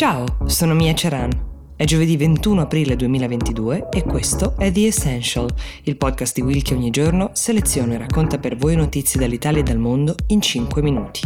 Ciao, sono Mia Ceran. È giovedì 21 aprile 2022 e questo è The Essential, il podcast di Will che ogni giorno seleziona e racconta per voi notizie dall'Italia e dal mondo in 5 minuti.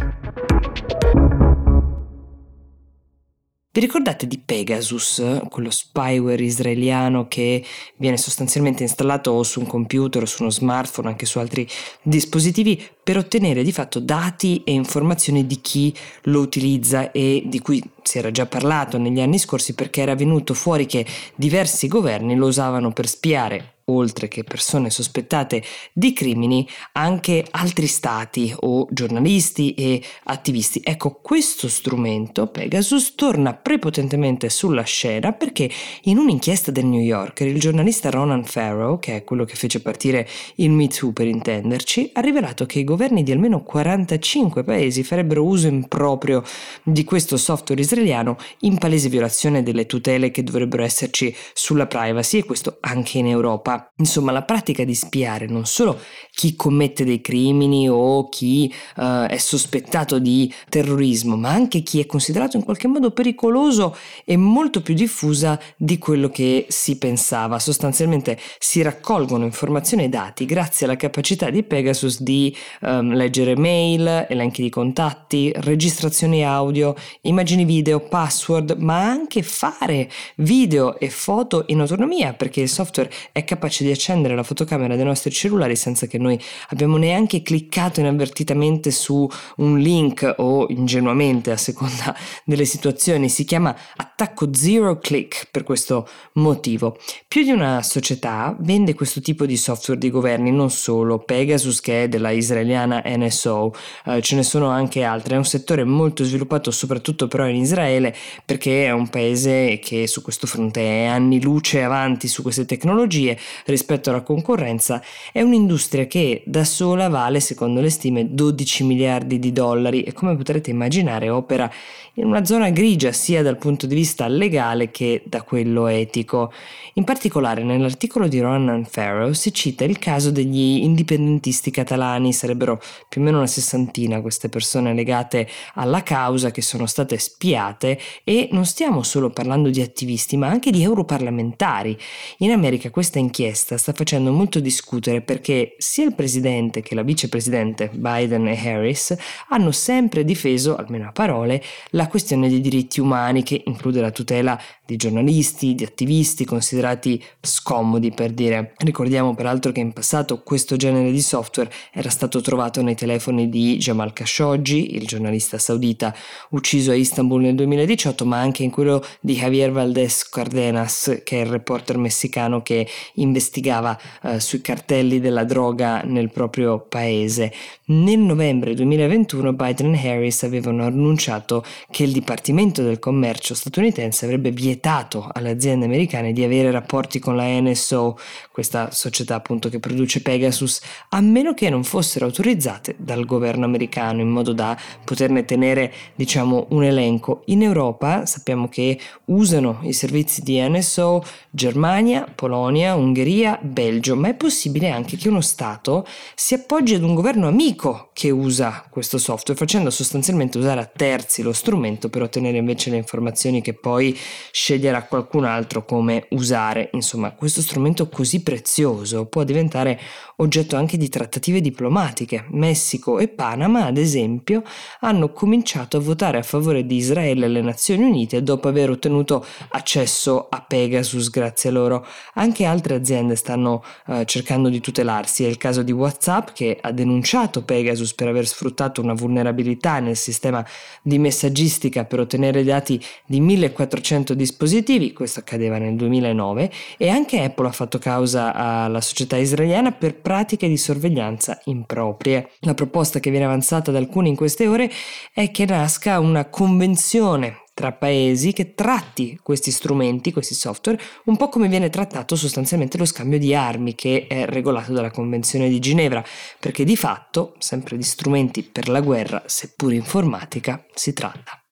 Vi ricordate di Pegasus, quello spyware israeliano che viene sostanzialmente installato su un computer o su uno smartphone, anche su altri dispositivi, per ottenere di fatto dati e informazioni di chi lo utilizza e di cui si era già parlato negli anni scorsi perché era venuto fuori che diversi governi lo usavano per spiare oltre che persone sospettate di crimini, anche altri stati o giornalisti e attivisti. Ecco, questo strumento, Pegasus, torna prepotentemente sulla scena perché in un'inchiesta del New Yorker il giornalista Ronan Farrow, che è quello che fece partire il Me Too per intenderci, ha rivelato che i governi di almeno 45 paesi farebbero uso improprio di questo software israeliano in palese violazione delle tutele che dovrebbero esserci sulla privacy e questo anche in Europa. Insomma, la pratica di spiare non solo chi commette dei crimini o chi uh, è sospettato di terrorismo, ma anche chi è considerato in qualche modo pericoloso è molto più diffusa di quello che si pensava. Sostanzialmente si raccolgono informazioni e dati grazie alla capacità di Pegasus di um, leggere mail, elenchi di contatti, registrazioni audio, immagini video, password, ma anche fare video e foto in autonomia perché il software è capace capace di accendere la fotocamera dei nostri cellulari senza che noi abbiamo neanche cliccato inavvertitamente su un link o ingenuamente a seconda delle situazioni. Si chiama attacco zero click per questo motivo. Più di una società vende questo tipo di software di governi, non solo Pegasus che è della israeliana NSO, eh, ce ne sono anche altre. È un settore molto sviluppato soprattutto però in Israele perché è un paese che su questo fronte è anni luce avanti su queste tecnologie rispetto alla concorrenza, è un'industria che da sola vale, secondo le stime, 12 miliardi di dollari e come potrete immaginare opera in una zona grigia sia dal punto di vista legale che da quello etico. In particolare nell'articolo di Ronan Farrow si cita il caso degli indipendentisti catalani, sarebbero più o meno una sessantina queste persone legate alla causa che sono state spiate e non stiamo solo parlando di attivisti ma anche di europarlamentari. In America questa inchiesta sta facendo molto discutere perché sia il presidente che la vicepresidente Biden e Harris hanno sempre difeso, almeno a parole, la questione dei diritti umani che include la tutela di giornalisti, di attivisti considerati scomodi per dire. Ricordiamo peraltro che in passato questo genere di software era stato trovato nei telefoni di Jamal Khashoggi, il giornalista saudita ucciso a Istanbul nel 2018, ma anche in quello di Javier Valdez Cardenas, che è il reporter messicano che investigava eh, sui cartelli della droga nel proprio paese. Nel novembre 2021 Biden e Harris avevano annunciato che il Dipartimento del Commercio statunitense avrebbe vietato alle aziende americane di avere rapporti con la NSO, questa società appunto che produce Pegasus, a meno che non fossero autorizzate dal governo americano in modo da poterne tenere diciamo un elenco. In Europa sappiamo che usano i servizi di NSO Germania, Polonia, Ungheria, Belgio, ma è possibile anche che uno Stato si appoggi ad un governo amico che usa questo software, facendo sostanzialmente usare a terzi lo strumento strumento per ottenere invece le informazioni che poi sceglierà qualcun altro come usare. Insomma, questo strumento così prezioso può diventare oggetto anche di trattative diplomatiche. Messico e Panama, ad esempio, hanno cominciato a votare a favore di Israele alle Nazioni Unite dopo aver ottenuto accesso a Pegasus grazie a loro. Anche altre aziende stanno uh, cercando di tutelarsi. È il caso di WhatsApp che ha denunciato Pegasus per aver sfruttato una vulnerabilità nel sistema di messaggistica per ottenere dati di 1400 dispositivi, questo accadeva nel 2009, e anche Apple ha fatto causa alla società israeliana per pratiche di sorveglianza improprie. La proposta che viene avanzata da alcuni in queste ore è che nasca una convenzione tra paesi che tratti questi strumenti, questi software, un po' come viene trattato sostanzialmente lo scambio di armi che è regolato dalla Convenzione di Ginevra, perché di fatto, sempre di strumenti per la guerra, seppur informatica, si tratta.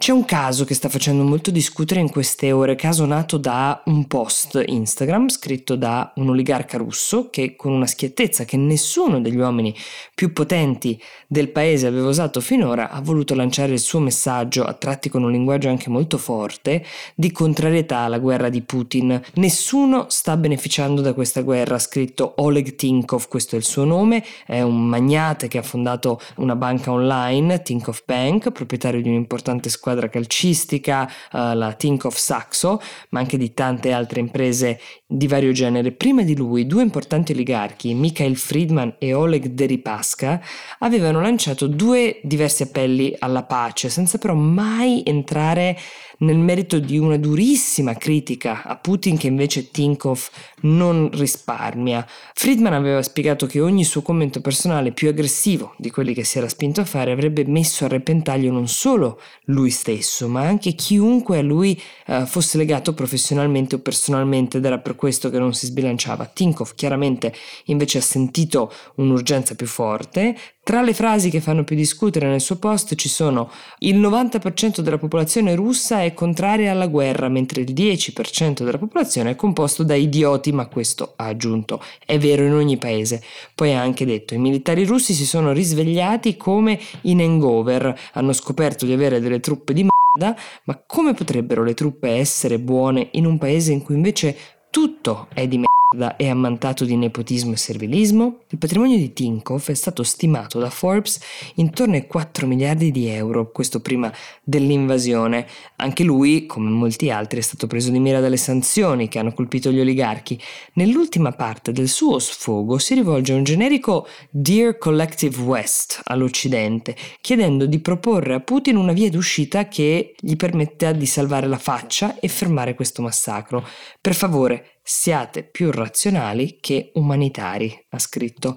C'è un caso che sta facendo molto discutere in queste ore, caso nato da un post Instagram scritto da un oligarca russo che con una schiettezza che nessuno degli uomini più potenti del paese aveva usato finora ha voluto lanciare il suo messaggio, a tratti con un linguaggio anche molto forte, di contrarietà alla guerra di Putin. Nessuno sta beneficiando da questa guerra, ha scritto Oleg Tinkov, questo è il suo nome, è un magnate che ha fondato una banca online, Tinkov Bank, proprietario di un'importante squadra squadra calcistica, uh, la Tinkoff Saxo, ma anche di tante altre imprese di vario genere. Prima di lui, due importanti oligarchi, Mikhail Friedman e Oleg Deripaska, avevano lanciato due diversi appelli alla pace, senza però mai entrare nel merito di una durissima critica a Putin che invece Tinkov non risparmia. Friedman aveva spiegato che ogni suo commento personale più aggressivo di quelli che si era spinto a fare avrebbe messo a repentaglio non solo lui stesso, ma anche chiunque a lui uh, fosse legato professionalmente o personalmente ed era per questo che non si sbilanciava. Tinkov chiaramente invece ha sentito un'urgenza più forte, tra le frasi che fanno più discutere nel suo post ci sono il 90% della popolazione russa è contraria alla guerra, mentre il 10% della popolazione è composto da idioti, ma questo ha aggiunto è vero in ogni paese. Poi ha anche detto i militari russi si sono risvegliati come in hangover, hanno scoperto di avere delle truppe di merda, ma come potrebbero le truppe essere buone in un paese in cui invece tutto è di merda? È ammantato di nepotismo e servilismo? Il patrimonio di Tinkoff è stato stimato da Forbes intorno ai 4 miliardi di euro, questo prima dell'invasione. Anche lui, come molti altri, è stato preso di mira dalle sanzioni che hanno colpito gli oligarchi. Nell'ultima parte del suo sfogo si rivolge a un generico Dear Collective West all'Occidente, chiedendo di proporre a Putin una via d'uscita che gli permetta di salvare la faccia e fermare questo massacro. Per favore, siate più razionali che umanitari, ha scritto.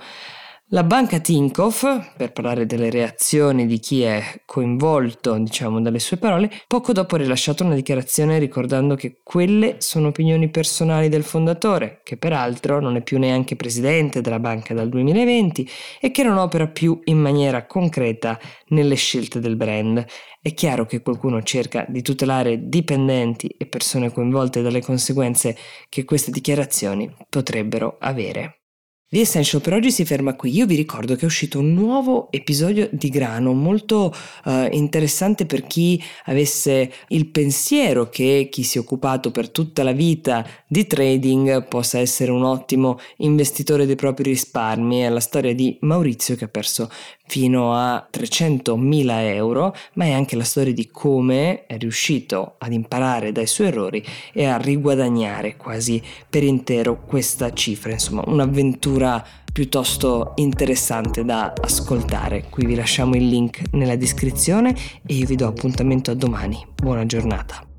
La banca Tinkoff, per parlare delle reazioni di chi è coinvolto, diciamo, dalle sue parole, poco dopo ha rilasciato una dichiarazione ricordando che quelle sono opinioni personali del fondatore, che peraltro non è più neanche presidente della banca dal 2020 e che non opera più in maniera concreta nelle scelte del brand. È chiaro che qualcuno cerca di tutelare dipendenti e persone coinvolte dalle conseguenze che queste dichiarazioni potrebbero avere. The Essential per oggi si ferma qui. Io vi ricordo che è uscito un nuovo episodio di Grano molto uh, interessante per chi avesse il pensiero che chi si è occupato per tutta la vita di trading possa essere un ottimo investitore dei propri risparmi. È la storia di Maurizio che ha perso fino a 300.000 euro, ma è anche la storia di come è riuscito ad imparare dai suoi errori e a riguadagnare quasi per intero questa cifra. Insomma, un'avventura piuttosto interessante da ascoltare. Qui vi lasciamo il link nella descrizione e io vi do appuntamento a domani. Buona giornata.